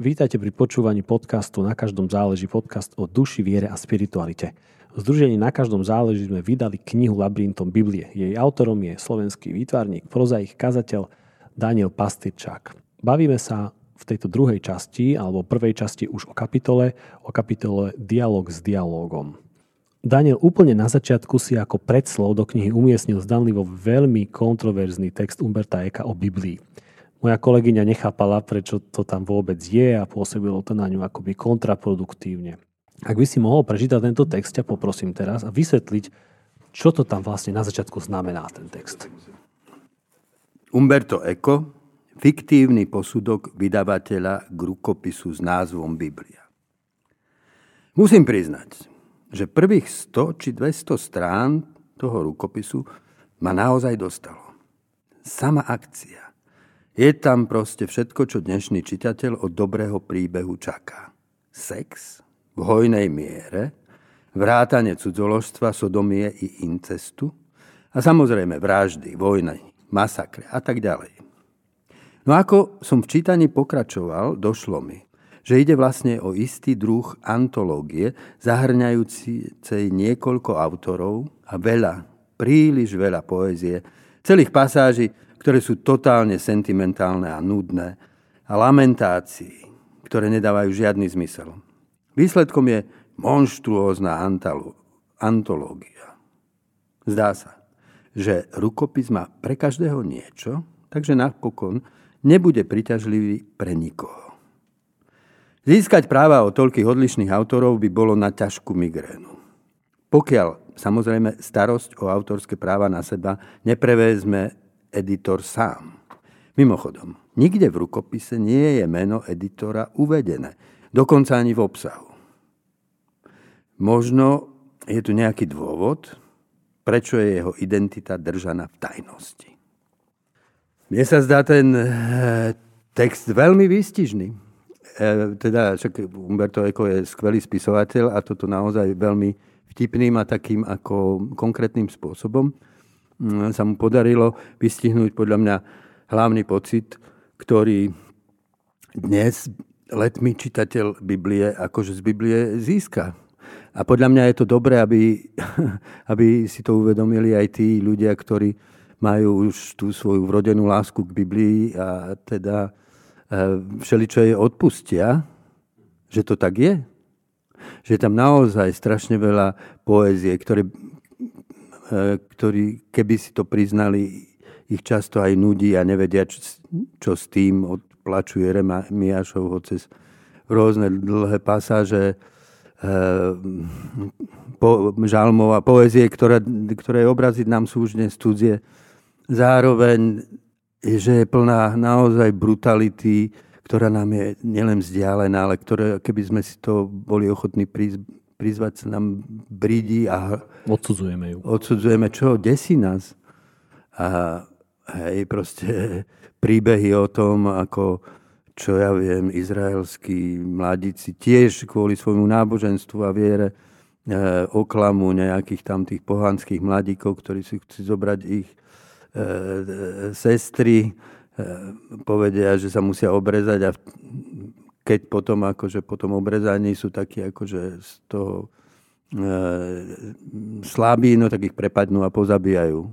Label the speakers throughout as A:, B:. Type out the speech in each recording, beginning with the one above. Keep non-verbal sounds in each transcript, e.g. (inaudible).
A: Vítajte pri počúvaní podcastu Na každom záleží podcast o duši, viere a spiritualite. V Združení Na každom záleží sme vydali knihu Labyrintom Biblie. Jej autorom je slovenský výtvarník, prozaich, kazateľ Daniel Pastyrčák. Bavíme sa v tejto druhej časti, alebo prvej časti už o kapitole, o kapitole Dialog s dialogom. Daniel úplne na začiatku si ako predslov do knihy umiestnil zdanlivo veľmi kontroverzný text Umberta Eka o Biblii. Moja kolegyňa nechápala, prečo to tam vôbec je a pôsobilo to na ňu akoby kontraproduktívne. Ak by si mohol prečítať tento text, ťa poprosím teraz a vysvetliť, čo to tam vlastne na začiatku znamená ten text.
B: Umberto Eco, fiktívny posudok vydavateľa k rukopisu s názvom Biblia. Musím priznať, že prvých 100 či 200 strán toho rukopisu ma naozaj dostalo. Sama akcia je tam proste všetko, čo dnešný čitateľ od dobrého príbehu čaká. Sex v hojnej miere, vrátanie cudzoložstva, sodomie i incestu a samozrejme vraždy, vojny, masakre a tak ďalej. No ako som v čítaní pokračoval, došlo mi, že ide vlastne o istý druh antológie, zahrňajúcej niekoľko autorov a veľa, príliš veľa poézie, celých pasáží, ktoré sú totálne sentimentálne a nudné a lamentácií, ktoré nedávajú žiadny zmysel. Výsledkom je monštruózna antológia. Zdá sa, že rukopis má pre každého niečo, takže napokon nebude priťažlivý pre nikoho. Získať práva od toľkých odlišných autorov by bolo na ťažkú migrénu. Pokiaľ samozrejme starosť o autorské práva na seba neprevezme editor sám. Mimochodom, nikde v rukopise nie je meno editora uvedené, dokonca ani v obsahu. Možno je tu nejaký dôvod, prečo je jeho identita držaná v tajnosti. Mne sa zdá ten eh, text veľmi výstižný. E, teda, však Umberto Eco je skvelý spisovateľ a toto naozaj veľmi vtipným a takým ako konkrétnym spôsobom. Mm, sa mu podarilo vystihnúť podľa mňa hlavný pocit, ktorý dnes letmý čitateľ Biblie akože z Biblie získa. A podľa mňa je to dobré, aby, (laughs) aby si to uvedomili aj tí ľudia, ktorí majú už tú svoju vrodenú lásku k Biblii a teda e, všeličo je odpustia, že to tak je. Že je tam naozaj strašne veľa poézie, ktoré, ktorí, keby si to priznali, ich často aj nudí a nevedia, čo, čo s tým odplačuje Remiášovho cez rôzne dlhé pasáže e, po, žalmov a poezie, ktoré, ktoré obraziť nám sú už dnes cudzie. Zároveň, že je plná naozaj brutality, ktorá nám je nielen vzdialená, ale ktoré, keby sme si to boli ochotní prizvať sa nám brídi a...
A: Odsudzujeme ju.
B: Odsudzujeme čo? Desí nás. A hej, proste (laughs) príbehy o tom, ako čo ja viem, izraelskí mladíci tiež kvôli svojmu náboženstvu a viere e, oklamu nejakých tam tých pohanských mladíkov, ktorí si chcú zobrať ich e, e, sestry, e, povedia, že sa musia obrezať a keď potom akože po tom obrezaní sú takí akože z toho e, slabí, no tak ich prepadnú a pozabíjajú.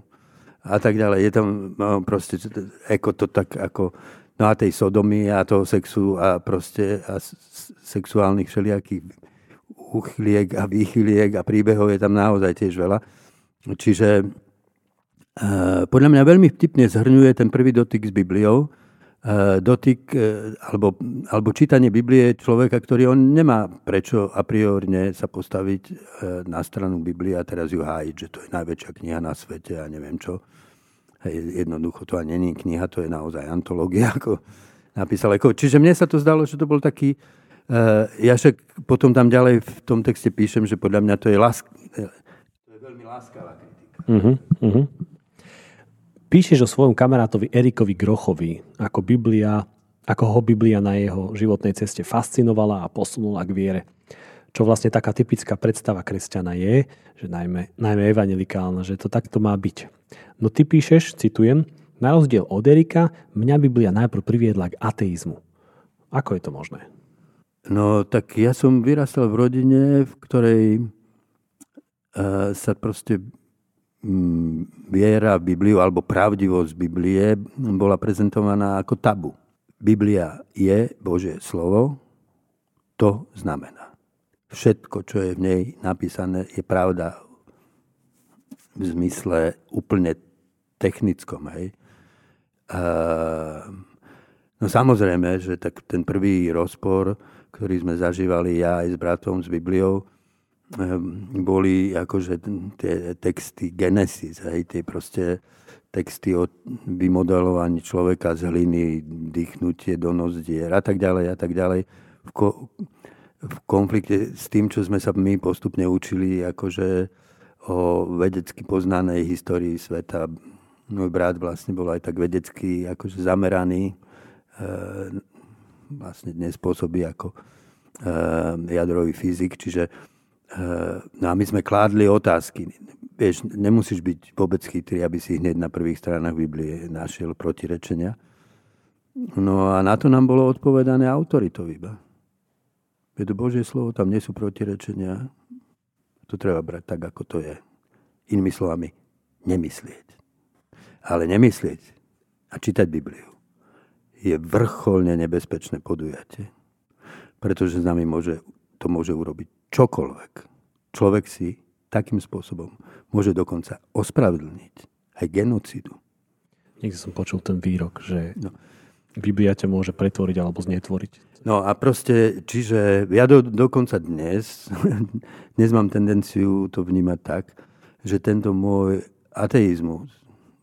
B: A tak ďalej. Je tam no, proste ako to tak ako no a tej sodomy a toho sexu a proste a sexuálnych všelijakých uchyliek a výchyliek a príbehov je tam naozaj tiež veľa. Čiže e, podľa mňa veľmi vtipne zhrňuje ten prvý dotyk s Bibliou, dotyk e, alebo, alebo čítanie Biblie človeka, ktorý on nemá prečo a priorne sa postaviť e, na stranu Biblie a teraz ju hájiť, že to je najväčšia kniha na svete a neviem čo. Jednoducho to ani není kniha, to je naozaj antológia, (laughs) ako napísal. Čiže mne sa to zdalo, že to bol taký... Ja však potom tam ďalej v tom texte píšem, že podľa mňa to je, lásk, to je veľmi láskavá kritika. Uh-huh, uh-huh.
A: Píšeš o svojom kamarátovi Erikovi Grochovi, ako Biblia, ako ho Biblia na jeho životnej ceste fascinovala a posunula k viere. Čo vlastne taká typická predstava kresťana je, že najmä, najmä evangelikálna, že to takto má byť. No ty píšeš, citujem, na rozdiel od Erika, mňa Biblia najprv priviedla k ateizmu. Ako je to možné?
B: No, tak ja som vyrastal v rodine, v ktorej uh, sa proste viera v Bibliu alebo pravdivosť Biblie bola prezentovaná ako tabu. Biblia je Božie slovo, to znamená. Všetko, čo je v nej napísané, je pravda v zmysle úplne technickom. Hej. No samozrejme, že tak ten prvý rozpor, ktorý sme zažívali ja aj s bratom, s Bibliou, boli akože tie texty Genesis, hej, tie proste texty o vymodelovaní človeka z hliny, dýchnutie do nozdier a tak ďalej a tak ďalej. V, ko- v konflikte s tým, čo sme sa my postupne učili akože o vedecky poznanej histórii sveta. Môj brat vlastne bol aj tak vedecky akože zameraný. E, vlastne dnes pôsobí ako e, jadrový fyzik, čiže no a my sme kládli otázky. Vieš, nemusíš byť vôbec chytrý, aby si hneď na prvých stranách Biblie našiel protirečenia. No a na to nám bolo odpovedané autoritou iba. To Božie slovo, tam nie sú protirečenia. To treba brať tak, ako to je. Inými slovami, nemyslieť. Ale nemyslieť a čítať Bibliu je vrcholne nebezpečné podujatie. Pretože s nami môže, to môže urobiť čokoľvek, človek si takým spôsobom môže dokonca ospravedlniť aj genocidu.
A: Niekde som počul ten výrok, že no. Biblia ťa môže pretvoriť alebo znetvoriť.
B: No a proste, čiže ja do, dokonca dnes, (laughs) dnes mám tendenciu to vnímať tak, že tento môj ateizmus,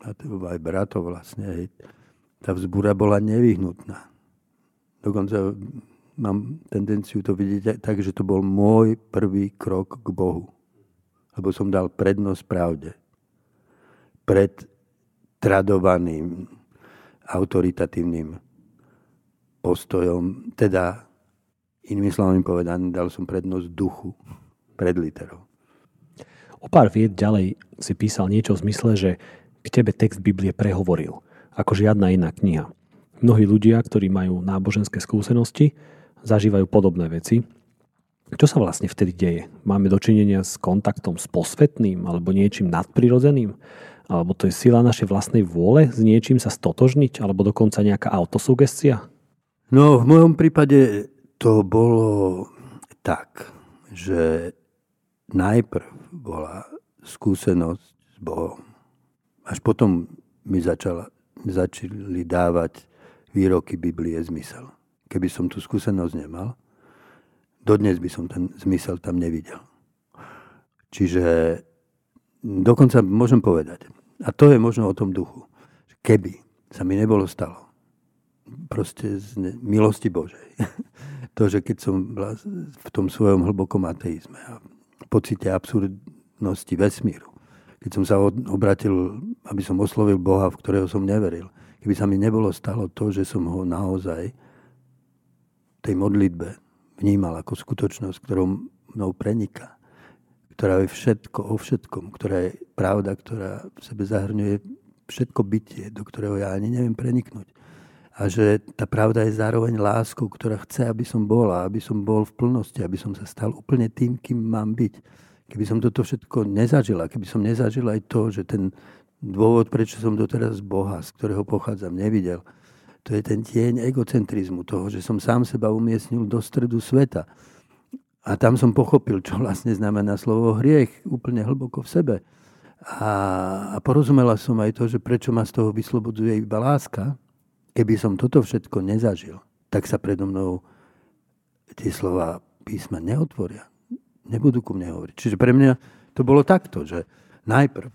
B: aj bratov vlastne, tá vzbúra bola nevyhnutná. Dokonca mám tendenciu to vidieť tak, že to bol môj prvý krok k Bohu. Lebo som dal prednosť pravde. Pred tradovaným, autoritatívnym postojom, teda inými slovami povedané, dal som prednosť duchu pred literou.
A: O pár vied ďalej si písal niečo v zmysle, že k tebe text Biblie prehovoril, ako žiadna iná kniha. Mnohí ľudia, ktorí majú náboženské skúsenosti, zažívajú podobné veci. Čo sa vlastne vtedy deje? Máme dočinenia s kontaktom s posvetným alebo niečím nadprirodzeným? Alebo to je sila našej vlastnej vôle s niečím sa stotožniť? Alebo dokonca nejaká autosugestia?
B: No, v mojom prípade to bolo tak, že najprv bola skúsenosť s Bohom. Až potom mi začala, začali dávať výroky Biblie zmysel keby som tú skúsenosť nemal, dodnes by som ten zmysel tam nevidel. Čiže dokonca môžem povedať, a to je možno o tom duchu, že keby sa mi nebolo stalo, proste z milosti Božej, (laughs) to, že keď som v tom svojom hlbokom ateizme a pocite absurdnosti vesmíru, keď som sa obratil, aby som oslovil Boha, v ktorého som neveril, keby sa mi nebolo stalo to, že som ho naozaj tej modlitbe vnímal ako skutočnosť, ktorou mnou preniká, ktorá je všetko o všetkom, ktorá je pravda, ktorá v sebe zahrňuje všetko bytie, do ktorého ja ani neviem preniknúť. A že tá pravda je zároveň láskou, ktorá chce, aby som bol a aby som bol v plnosti, aby som sa stal úplne tým, kým mám byť. Keby som toto všetko nezažil a keby som nezažil aj to, že ten dôvod, prečo som doteraz Boha, z ktorého pochádzam, nevidel, to je ten tieň egocentrizmu, toho, že som sám seba umiestnil do stredu sveta. A tam som pochopil, čo vlastne znamená slovo hriech úplne hlboko v sebe. A, a porozumela som aj to, že prečo ma z toho vyslobodzuje iba láska. Keby som toto všetko nezažil, tak sa predo mnou tie slova písma neotvoria. Nebudú ku mne hovoriť. Čiže pre mňa to bolo takto, že najprv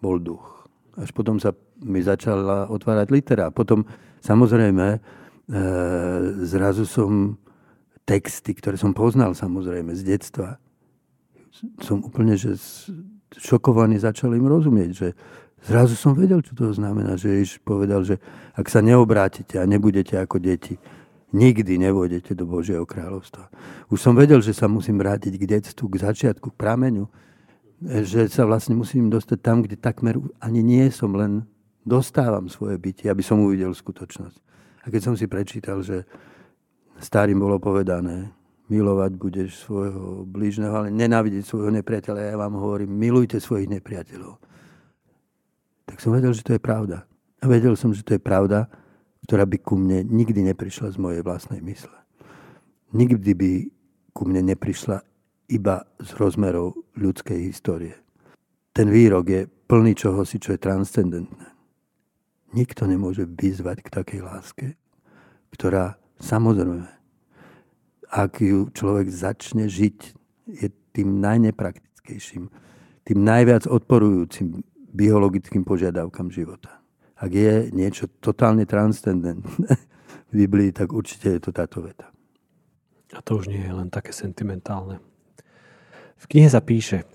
B: bol duch. Až potom sa mi začala otvárať litera. Potom samozrejme e, zrazu som texty, ktoré som poznal samozrejme z detstva, som úplne že šokovaný začal im rozumieť, že zrazu som vedel, čo to znamená, že Ježiš povedal, že ak sa neobrátite a nebudete ako deti, nikdy nevôjdete do Božieho kráľovstva. Už som vedel, že sa musím vrátiť k detstvu, k začiatku, k prameňu, že sa vlastne musím dostať tam, kde takmer ani nie som, len dostávam svoje bytie, aby som uvidel skutočnosť. A keď som si prečítal, že starým bolo povedané, milovať budeš svojho blížneho, ale nenávidieť svojho nepriateľa. Ja vám hovorím, milujte svojich nepriateľov. Tak som vedel, že to je pravda. A vedel som, že to je pravda, ktorá by ku mne nikdy neprišla z mojej vlastnej mysle. Nikdy by ku mne neprišla iba z rozmerov ľudskej histórie. Ten výrok je plný čohosi, čo je transcendentné. Nikto nemôže vyzvať k takej láske, ktorá samozrejme ak ju človek začne žiť, je tým najnepraktickejším, tým najviac odporujúcim biologickým požiadavkám života. Ak je niečo totálne transcendentné v Biblii, tak určite je to táto veta.
A: A to už nie je len také sentimentálne. V knihe sa píše,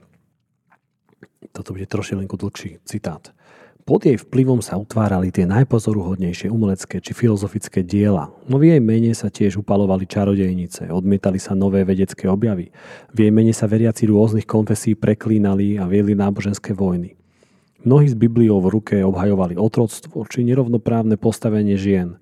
A: toto bude trošku len dlhší citát. Pod jej vplyvom sa utvárali tie najpozoruhodnejšie umelecké či filozofické diela, no v jej mene sa tiež upalovali čarodejnice, odmietali sa nové vedecké objavy. V jej mene sa veriaci rôznych konfesí preklínali a viedli náboženské vojny. Mnohí z Bibliou v ruke obhajovali otroctvo či nerovnoprávne postavenie žien.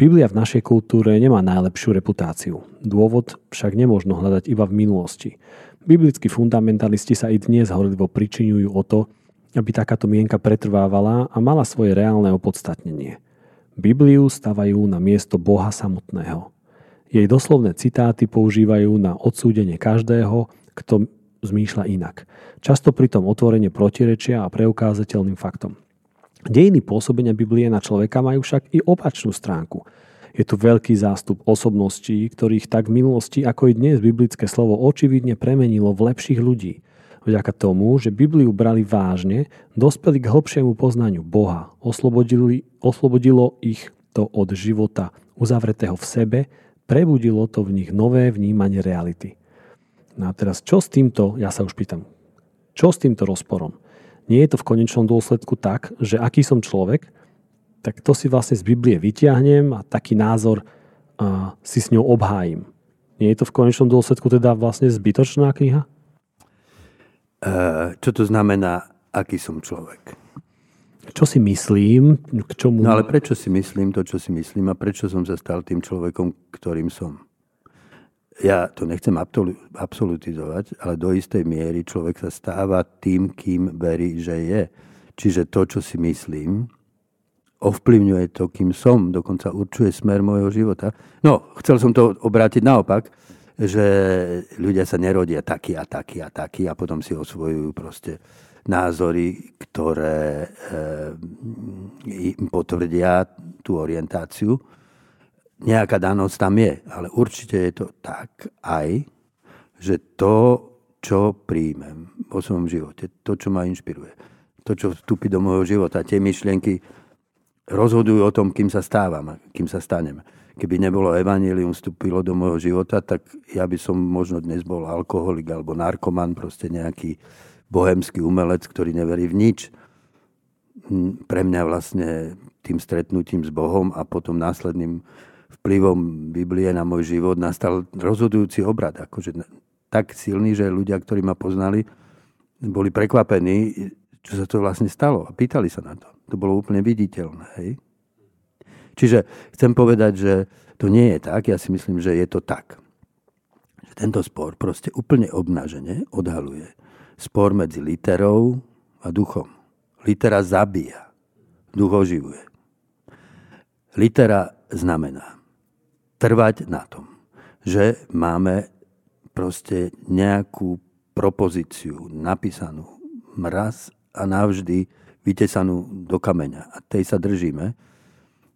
A: Biblia v našej kultúre nemá najlepšiu reputáciu. Dôvod však nemôžno hľadať iba v minulosti. Biblickí fundamentalisti sa i dnes horlivo pričiňujú o to, aby takáto mienka pretrvávala a mala svoje reálne opodstatnenie. Bibliu stavajú na miesto Boha samotného. Jej doslovné citáty používajú na odsúdenie každého, kto zmýšľa inak. Často pritom otvorene protirečia a preukázateľným faktom. Dejiny pôsobenia Biblie na človeka majú však i opačnú stránku. Je tu veľký zástup osobností, ktorých tak v minulosti ako i dnes biblické slovo očividne premenilo v lepších ľudí – Vďaka tomu, že Bibliu brali vážne, dospeli k hlbšiemu poznaniu Boha. Oslobodilo ich to od života uzavretého v sebe, prebudilo to v nich nové vnímanie reality. No a teraz, čo s týmto, ja sa už pýtam, čo s týmto rozporom? Nie je to v konečnom dôsledku tak, že aký som človek, tak to si vlastne z Biblie vyťahnem a taký názor a, si s ňou obhájim. Nie je to v konečnom dôsledku teda vlastne zbytočná kniha?
B: Eh, čo to znamená, aký som človek.
A: Čo si myslím? K čomu...
B: No ale prečo si myslím to, čo si myslím a prečo som sa stal tým človekom, ktorým som? Ja to nechcem absolutizovať, ale do istej miery človek sa stáva tým, kým verí, že je. Čiže to, čo si myslím, ovplyvňuje to, kým som, dokonca určuje smer môjho života. No, chcel som to obrátiť naopak že ľudia sa nerodia takí a takí a takí a potom si osvojujú proste názory, ktoré e, im potvrdia tú orientáciu. Nejaká danosť tam je, ale určite je to tak aj, že to, čo príjmem vo svojom živote, to, čo ma inšpiruje, to, čo vstúpi do môjho života, tie myšlienky rozhodujú o tom, kým sa stávam, kým sa staneme keby nebolo evanílium vstúpilo do môjho života, tak ja by som možno dnes bol alkoholik alebo narkoman, proste nejaký bohemský umelec, ktorý neverí v nič. Hm, pre mňa vlastne tým stretnutím s Bohom a potom následným vplyvom Biblie na môj život nastal rozhodujúci obrad. Akože tak silný, že ľudia, ktorí ma poznali, boli prekvapení, čo sa to vlastne stalo. A pýtali sa na to. To bolo úplne viditeľné. Hej? Čiže chcem povedať, že to nie je tak, ja si myslím, že je to tak. Že tento spor proste úplne obnažene odhaluje spor medzi literou a duchom. Litera zabíja, duch oživuje. Litera znamená trvať na tom, že máme proste nejakú propozíciu napísanú mraz a navždy vytesanú do kameňa. A tej sa držíme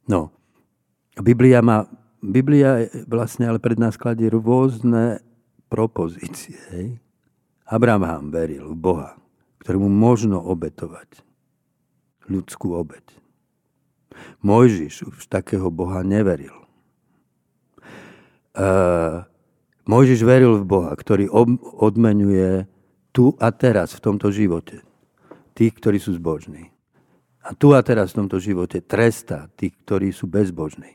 B: No, Biblia má, Biblia vlastne ale pred nás kladie rôzne propozície. Hej? Abraham veril v Boha, ktorému možno obetovať ľudskú obeť. Mojžiš už takého Boha neveril. Uh, Mojžiš veril v Boha, ktorý odmenuje tu a teraz v tomto živote tých, ktorí sú zbožní. A tu a teraz v tomto živote tresta tých, ktorí sú bezbožní.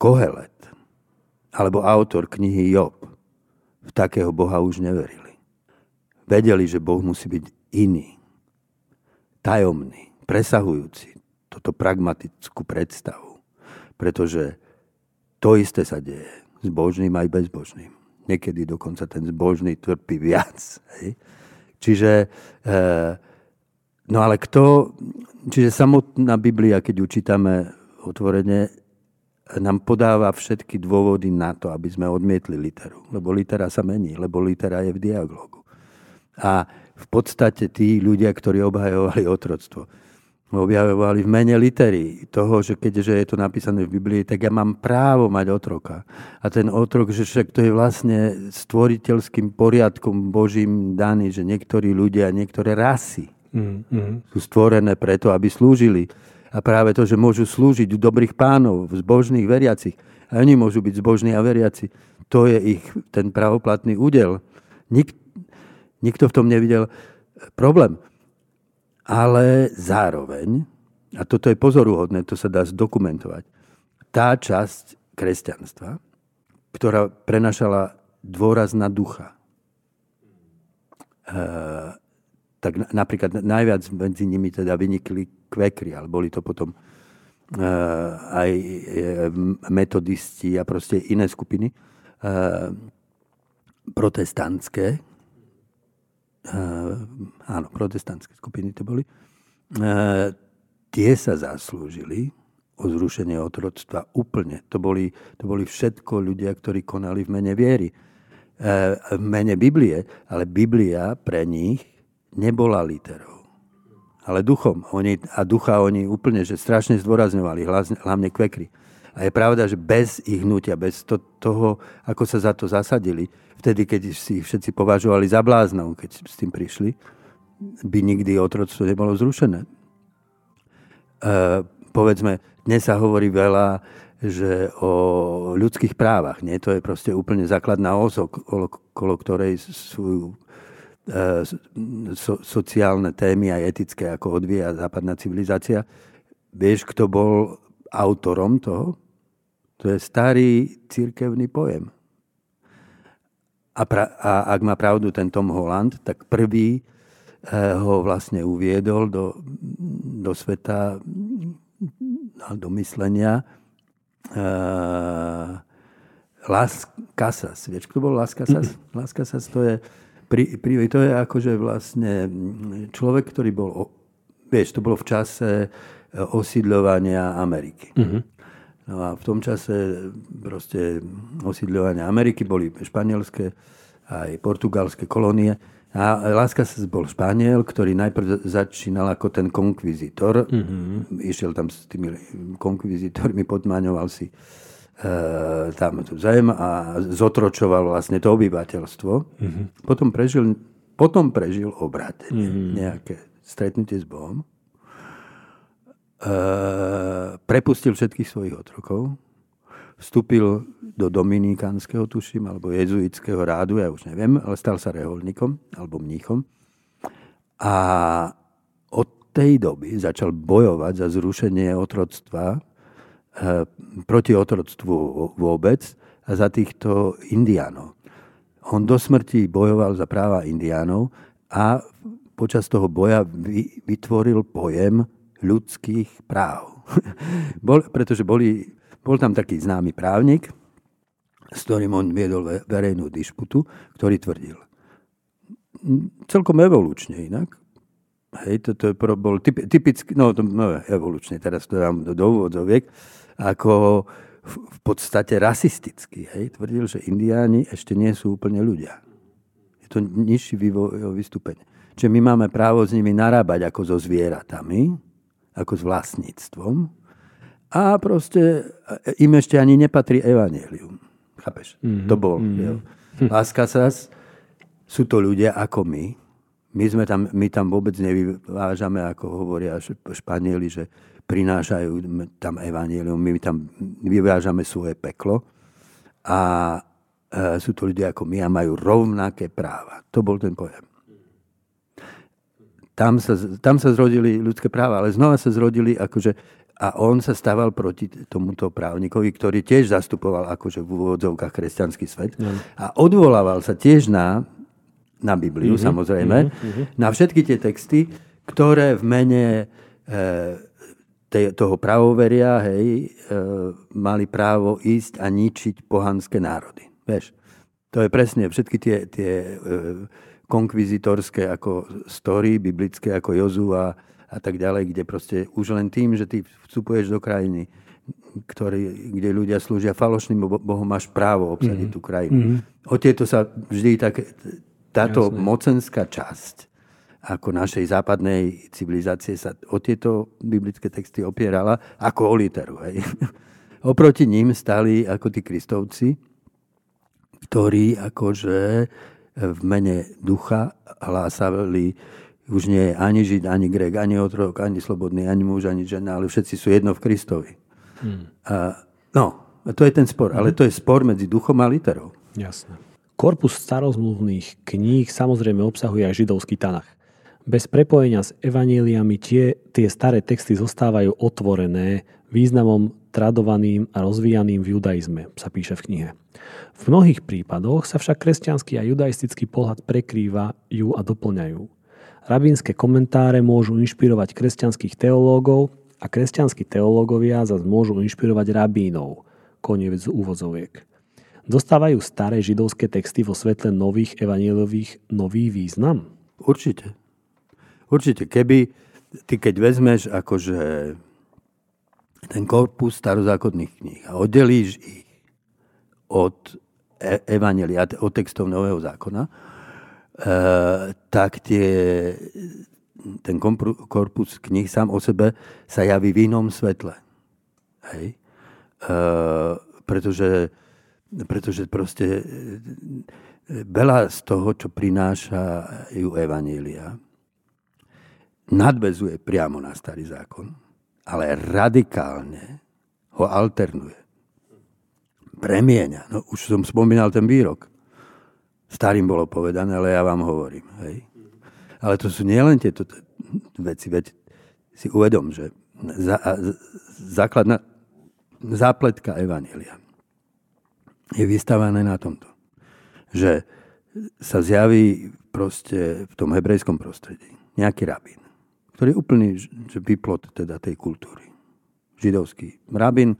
B: Kohelet, alebo autor knihy Job, v takého Boha už neverili. Vedeli, že Boh musí byť iný, tajomný, presahujúci toto pragmatickú predstavu. Pretože to isté sa deje zbožným aj bezbožným. Niekedy dokonca ten zbožný trpí viac. (laughs) Hej. Čiže, e, no ale kto, čiže samotná Biblia, keď ju čítame otvorene, nám podáva všetky dôvody na to, aby sme odmietli literu. Lebo litera sa mení, lebo litera je v dialogu. A v podstate tí ľudia, ktorí obhajovali otroctvo, objavovali v mene litery toho, že keďže je to napísané v Biblii, tak ja mám právo mať otroka. A ten otrok, že však to je vlastne stvoriteľským poriadkom Božím daný, že niektorí ľudia, niektoré rasy mm, sú stvorené preto, aby slúžili. A práve to, že môžu slúžiť dobrých pánov, zbožných, veriacich, a oni môžu byť zbožní a veriaci, to je ich ten pravoplatný údel. Nik, nikto v tom nevidel problém. Ale zároveň, a toto je pozoruhodné, to sa dá zdokumentovať, tá časť kresťanstva, ktorá prenašala dôraz na ducha, e, tak napríklad najviac medzi nimi teda vynikli kvekri, ale boli to potom e, aj e, metodisti a proste iné skupiny e, protestantské, áno, protestantské skupiny to boli, tie sa zaslúžili o zrušenie otroctva úplne. To boli, to boli všetko ľudia, ktorí konali v mene viery. V mene Biblie, ale Biblia pre nich nebola literou, ale duchom. Oni, a ducha oni úplne, že strašne zdôrazňovali, hlavne kvekry. A je pravda, že bez ich hnutia, bez to, toho, ako sa za to zasadili, vtedy, keď si ich všetci považovali za bláznov, keď s tým prišli, by nikdy otroctvo nebolo zrušené. E, povedzme, dnes sa hovorí veľa, že o ľudských právach. Nie? To je proste úplne základná osa, okolo, ktorej sú so, sociálne témy aj etické, ako odvíja západná civilizácia. Vieš, kto bol autorom toho? To je starý církevný pojem a, pra, a ak má pravdu ten Tom Holland, tak prvý eh, ho vlastne uviedol do, do sveta, do myslenia uh, Las Casas. Vieš, kto bol Las Casas? (clears throat) Las Casas to je, pri, pri, to je akože vlastne človek, ktorý bol, vieš, to bolo v čase osídľovania Ameriky. Mm-hmm. No a v tom čase proste osídľovania Ameriky boli španielské aj portugalské kolónie. A sa bol Španiel, ktorý najprv začínal ako ten konkvizitor. Mm-hmm. Išiel tam s tými konkvizitormi, podmaňoval si tam tú zem a zotročoval vlastne to obyvateľstvo. Mm-hmm. Potom, prežil, potom prežil obrátenie, mm-hmm. nejaké stretnutie s Bohom. Eh, prepustil všetkých svojich otrokov, vstúpil do dominikánskeho, tuším, alebo jezuitského rádu, ja už neviem, ale stal sa reholníkom alebo mníchom. A od tej doby začal bojovať za zrušenie otroctva, e, proti otroctvu vôbec a za týchto indiánov. On do smrti bojoval za práva indiánov a počas toho boja vytvoril pojem ľudských práv. (laughs) bol, pretože boli, bol tam taký známy právnik, s ktorým on viedol verejnú disputu, ktorý tvrdil, celkom evolučne inak, hej, toto je, bol typický, no, to, no evolučne, teraz to dám do, do ako v, podstate rasistický, hej, tvrdil, že indiáni ešte nie sú úplne ľudia. Je to nižší vývojový stupeň. Čiže my máme právo s nimi narábať ako so zvieratami, ako s vlastníctvom a proste im ešte ani nepatrí evanelium. Chápeš? Mm-hmm. To bol. Mm-hmm. Láska sa, sú to ľudia ako my. My, sme tam, my tam vôbec nevyvážame, ako hovoria Španieli, že prinášajú tam evanelium, my tam vyvážame svoje peklo a e, sú to ľudia ako my a majú rovnaké práva. To bol ten pojem tam sa, tam sa zrodili ľudské práva, ale znova sa zrodili akože a on sa stával proti tomuto právnikovi, ktorý tiež zastupoval akože v úvodzovkách kresťanský svet mm. a odvolával sa tiež na, na Bibliu, mm-hmm, samozrejme, mm-hmm. na všetky tie texty, ktoré v mene e, toho pravoveria, hej, e, mali právo ísť a ničiť pohanské národy. Vieš, to je presne všetky tie, tie e, konkvizitorské ako story, biblické ako Jozua a tak ďalej, kde proste už len tým, že ty vstupuješ do krajiny, ktorý, kde ľudia slúžia falošným bohom, máš právo obsadiť mm-hmm. tú krajinu. Mm-hmm. O tieto sa vždy tak, táto Jasne. mocenská časť ako našej západnej civilizácie sa o tieto biblické texty opierala ako o literu. Hej. (laughs) Oproti ním stali ako tí kristovci, ktorí akože v mene ducha hlásali už nie je ani Žid, ani Grek, ani otrok, ani slobodný, ani muž, ani žena, ale všetci sú jedno v Kristovi. Hmm. A, no, to je ten spor. Hmm. Ale to je spor medzi duchom a literou.
A: Jasné. Korpus starozmluvných kníh samozrejme obsahuje aj židovský Tanach. Bez prepojenia s evaníliami tie, tie staré texty zostávajú otvorené významom tradovaným a rozvíjaným v judaizme, sa píše v knihe. V mnohých prípadoch sa však kresťanský a judaistický pohľad prekrývajú a doplňajú. Rabínske komentáre môžu inšpirovať kresťanských teológov a kresťanskí teológovia zase môžu inšpirovať rabínov, koniec úvozoviek. Dostávajú staré židovské texty vo svetle nových evanielových nový význam?
B: Určite. Určite, keby ty keď vezmeš akože ten korpus starozákonných kníh a oddelíš ich od e- Evangelia, od textov Nového zákona, e, tak tie, ten korpus kníh sám o sebe sa javí v inom svetle. Hej? E, pretože, pretože proste veľa z toho, čo prinášajú Evanielia, nadvezuje priamo na starý zákon, ale radikálne ho alternuje. Premieňa. No, už som spomínal ten výrok. Starým bolo povedané, ale ja vám hovorím. Hej. Ale to sú nielen tieto veci, veď si uvedom, že za, základná zápletka Evanielia je vystavané na tomto, že sa zjaví proste v tom hebrejskom prostredí nejaký rabín ktorý je úplný vyplot teda tej kultúry. Židovský rabin.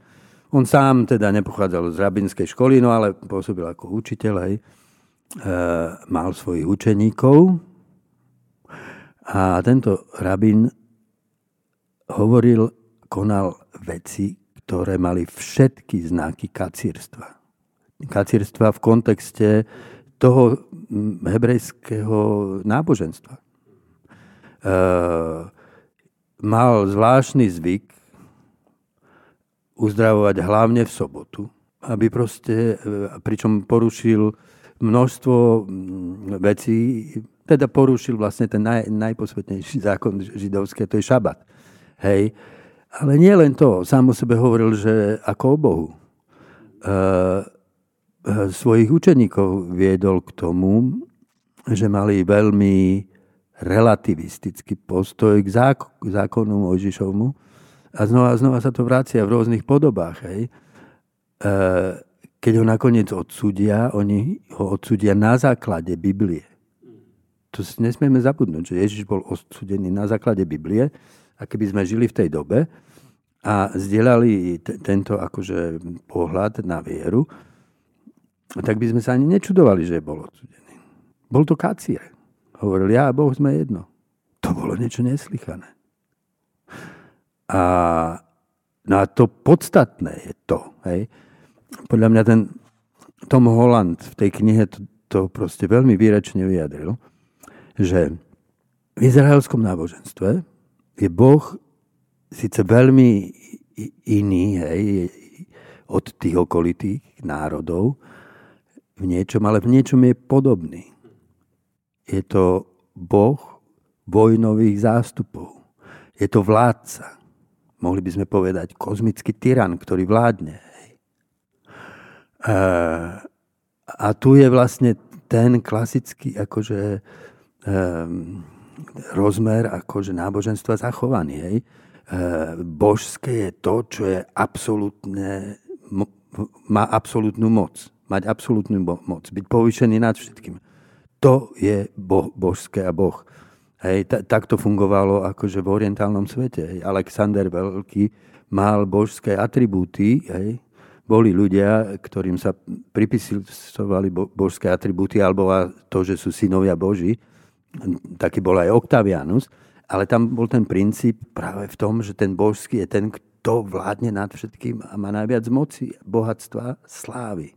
B: On sám teda nepochádzal z rabinskej školy, no ale pôsobil ako učiteľ, hej. E, mal svojich učeníkov a tento rabin hovoril, konal veci, ktoré mali všetky znaky kacírstva. Kacírstva v kontexte toho hebrejského náboženstva. Uh, mal zvláštny zvyk uzdravovať hlavne v sobotu, aby proste, e, pričom porušil množstvo mm, vecí, teda porušil vlastne ten naj, najposvetnejší (laughs) zákon židovský, to je šabat. Hej. Ale nie len to, sám o sebe hovoril, že ako o Bohu. E, svojich učeníkov viedol k tomu, že mali veľmi relativistický postoj k, zákonu, Mojžišovmu a znova a znova sa to vracia v rôznych podobách. Hej. E, keď ho nakoniec odsúdia, oni ho odsúdia na základe Biblie. To si nesmieme zabudnúť, že Ježiš bol odsudený na základe Biblie a keby sme žili v tej dobe a zdieľali t- tento akože pohľad na vieru, tak by sme sa ani nečudovali, že bol odsudený. Bol to kacír. Hovoril, ja a Boh sme jedno. To bolo niečo neslychané. A, no to podstatné je to. Hej. Podľa mňa ten Tom Holland v tej knihe to, to proste veľmi výrečne vyjadril, že v izraelskom náboženstve je Boh síce veľmi iný hej, od tých okolitých národov v niečom, ale v niečom je podobný je to Boh vojnových zástupov. Je to vládca. Mohli by sme povedať kozmický tyran, ktorý vládne. A tu je vlastne ten klasický akože, um, rozmer akože náboženstva zachovaný. Hej. božské je to, čo je absolútne, má absolútnu moc. Mať absolútnu moc. Byť povýšený nad všetkým to je boh, božské a boh. Hej, t- tak to fungovalo akože v orientálnom svete. Hej. Alexander Veľký mal božské atribúty, hej. boli ľudia, ktorým sa pripisovali bo- božské atribúty, alebo to, že sú synovia Boží. Taký bol aj Octavianus. Ale tam bol ten princíp práve v tom, že ten božský je ten, kto vládne nad všetkým a má najviac moci, bohatstva, slávy.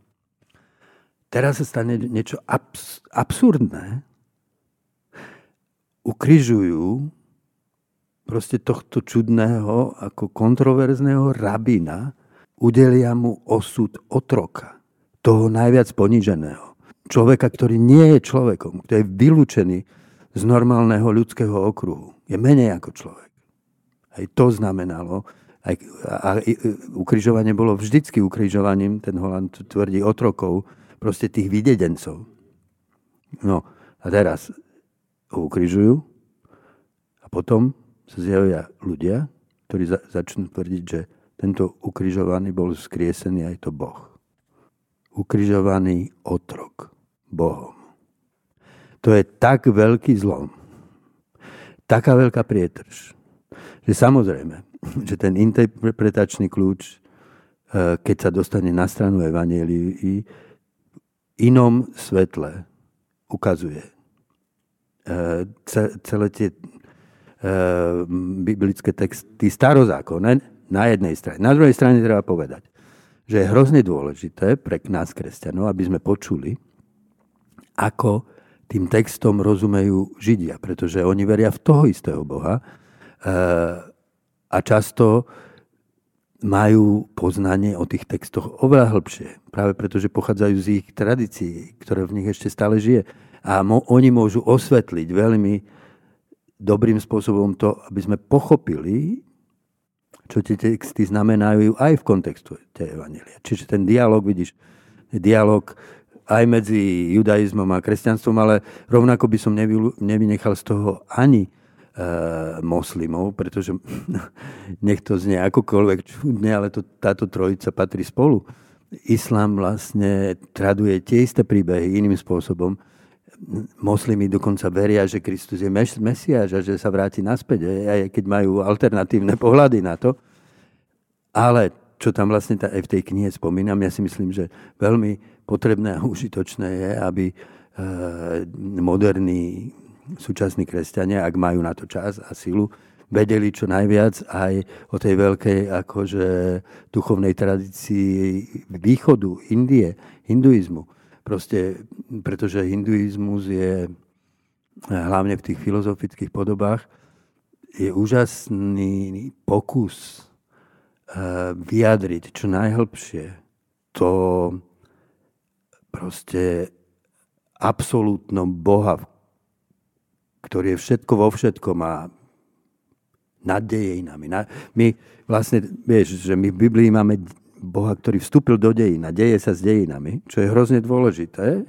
B: Teraz sa stane niečo abs- absurdné, ukrižujú proste tohto čudného, ako kontroverzného rabina, udelia mu osud otroka, toho najviac poniženého. Človeka, ktorý nie je človekom, ktorý je vylúčený z normálneho ľudského okruhu. Je menej ako človek. Aj to znamenalo, aj, a, a ukrižovanie bolo vždycky ukrižovaním, ten Holand tvrdí, otrokov, proste tých videdencov. No a teraz ho ukrižujú a potom sa zjavia ľudia, ktorí za, začnú tvrdiť, že tento ukrižovaný bol skriesený aj to Boh. Ukrižovaný otrok Bohom. To je tak veľký zlom, taká veľká prietrž, že samozrejme, že ten interpretačný kľúč, e, keď sa dostane na stranu Evangelii, inom svetle ukazuje E, celé tie e, biblické texty starozákonné na jednej strane. Na druhej strane treba povedať, že je hrozne dôležité pre nás, kresťanov, aby sme počuli, ako tým textom rozumejú Židia, pretože oni veria v toho istého Boha e, a často majú poznanie o tých textoch oveľa hĺbšie, práve preto, že pochádzajú z ich tradícií, ktoré v nich ešte stále žije. A mo, oni môžu osvetliť veľmi dobrým spôsobom to, aby sme pochopili, čo tie texty znamenajú aj v kontextu tej evanelia. Čiže ten dialog, vidíš, dialog aj medzi judaizmom a kresťanstvom, ale rovnako by som nevynechal z toho ani moslimov, pretože (laughs) nech to znie akokoľvek čudne, ale to, táto trojica patrí spolu. Islám vlastne traduje tie isté príbehy iným spôsobom moslimi dokonca veria, že Kristus je Mesiáš a že sa vráti naspäť, aj keď majú alternatívne (laughs) pohľady na to. Ale čo tam vlastne aj v tej knihe spomínam, ja si myslím, že veľmi potrebné a užitočné je, aby e, moderní súčasní kresťania, ak majú na to čas a silu, vedeli čo najviac aj o tej veľkej akože, duchovnej tradícii východu, Indie, hinduizmu. Proste, pretože hinduizmus je hlavne v tých filozofických podobách je úžasný pokus eh, vyjadriť čo najhlbšie to proste absolútnom Boha, ktorý je všetko vo všetkom a nad dejinami. My vlastne, vieš, že my v Biblii máme Boha, ktorý vstúpil do dejín a deje sa s dejinami, čo je hrozne dôležité,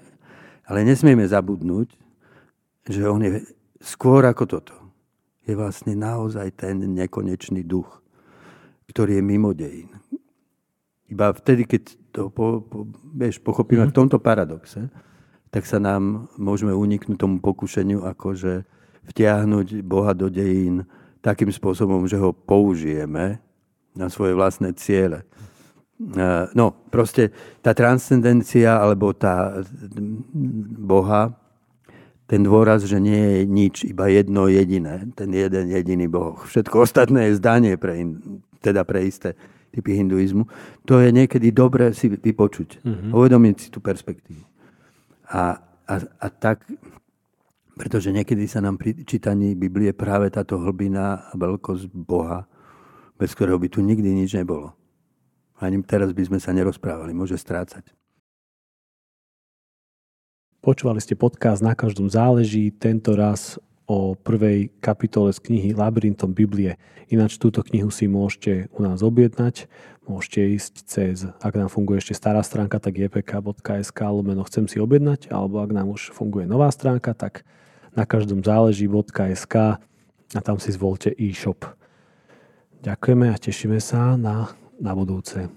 B: ale nesmieme zabudnúť, že on je skôr ako toto. Je vlastne naozaj ten nekonečný duch, ktorý je mimo dejín. Iba vtedy, keď to po, po, vieš, pochopíme mm. v tomto paradoxe, tak sa nám môžeme uniknúť tomu pokušeniu, akože vtiahnuť Boha do dejín takým spôsobom, že ho použijeme na svoje vlastné ciele. Eh, no, proste tá transcendencia alebo tá Boha, ten dôraz, že nie je nič, iba jedno jediné, ten jeden jediný Boh. Všetko ostatné je zdanie pre, teda pre isté typy hinduizmu. To je niekedy dobré si vypočuť, mm-hmm. uvedomiť si tú perspektívu. A, a, a tak, pretože niekedy sa nám pri čítaní Biblie práve táto hlbina a veľkosť Boha, bez ktorého by tu nikdy nič nebolo ani teraz by sme sa nerozprávali, môže strácať.
A: Počúvali ste podcast Na každom záleží, tento raz o prvej kapitole z knihy Labyrintom Biblie. Ináč túto knihu si môžete u nás objednať. Môžete ísť cez, ak nám funguje ešte stará stránka, tak jpk.sk lomeno chcem si objednať, alebo ak nám už funguje nová stránka, tak na každom záleží.sk a tam si zvolte e-shop. Ďakujeme a tešíme sa na na budúce.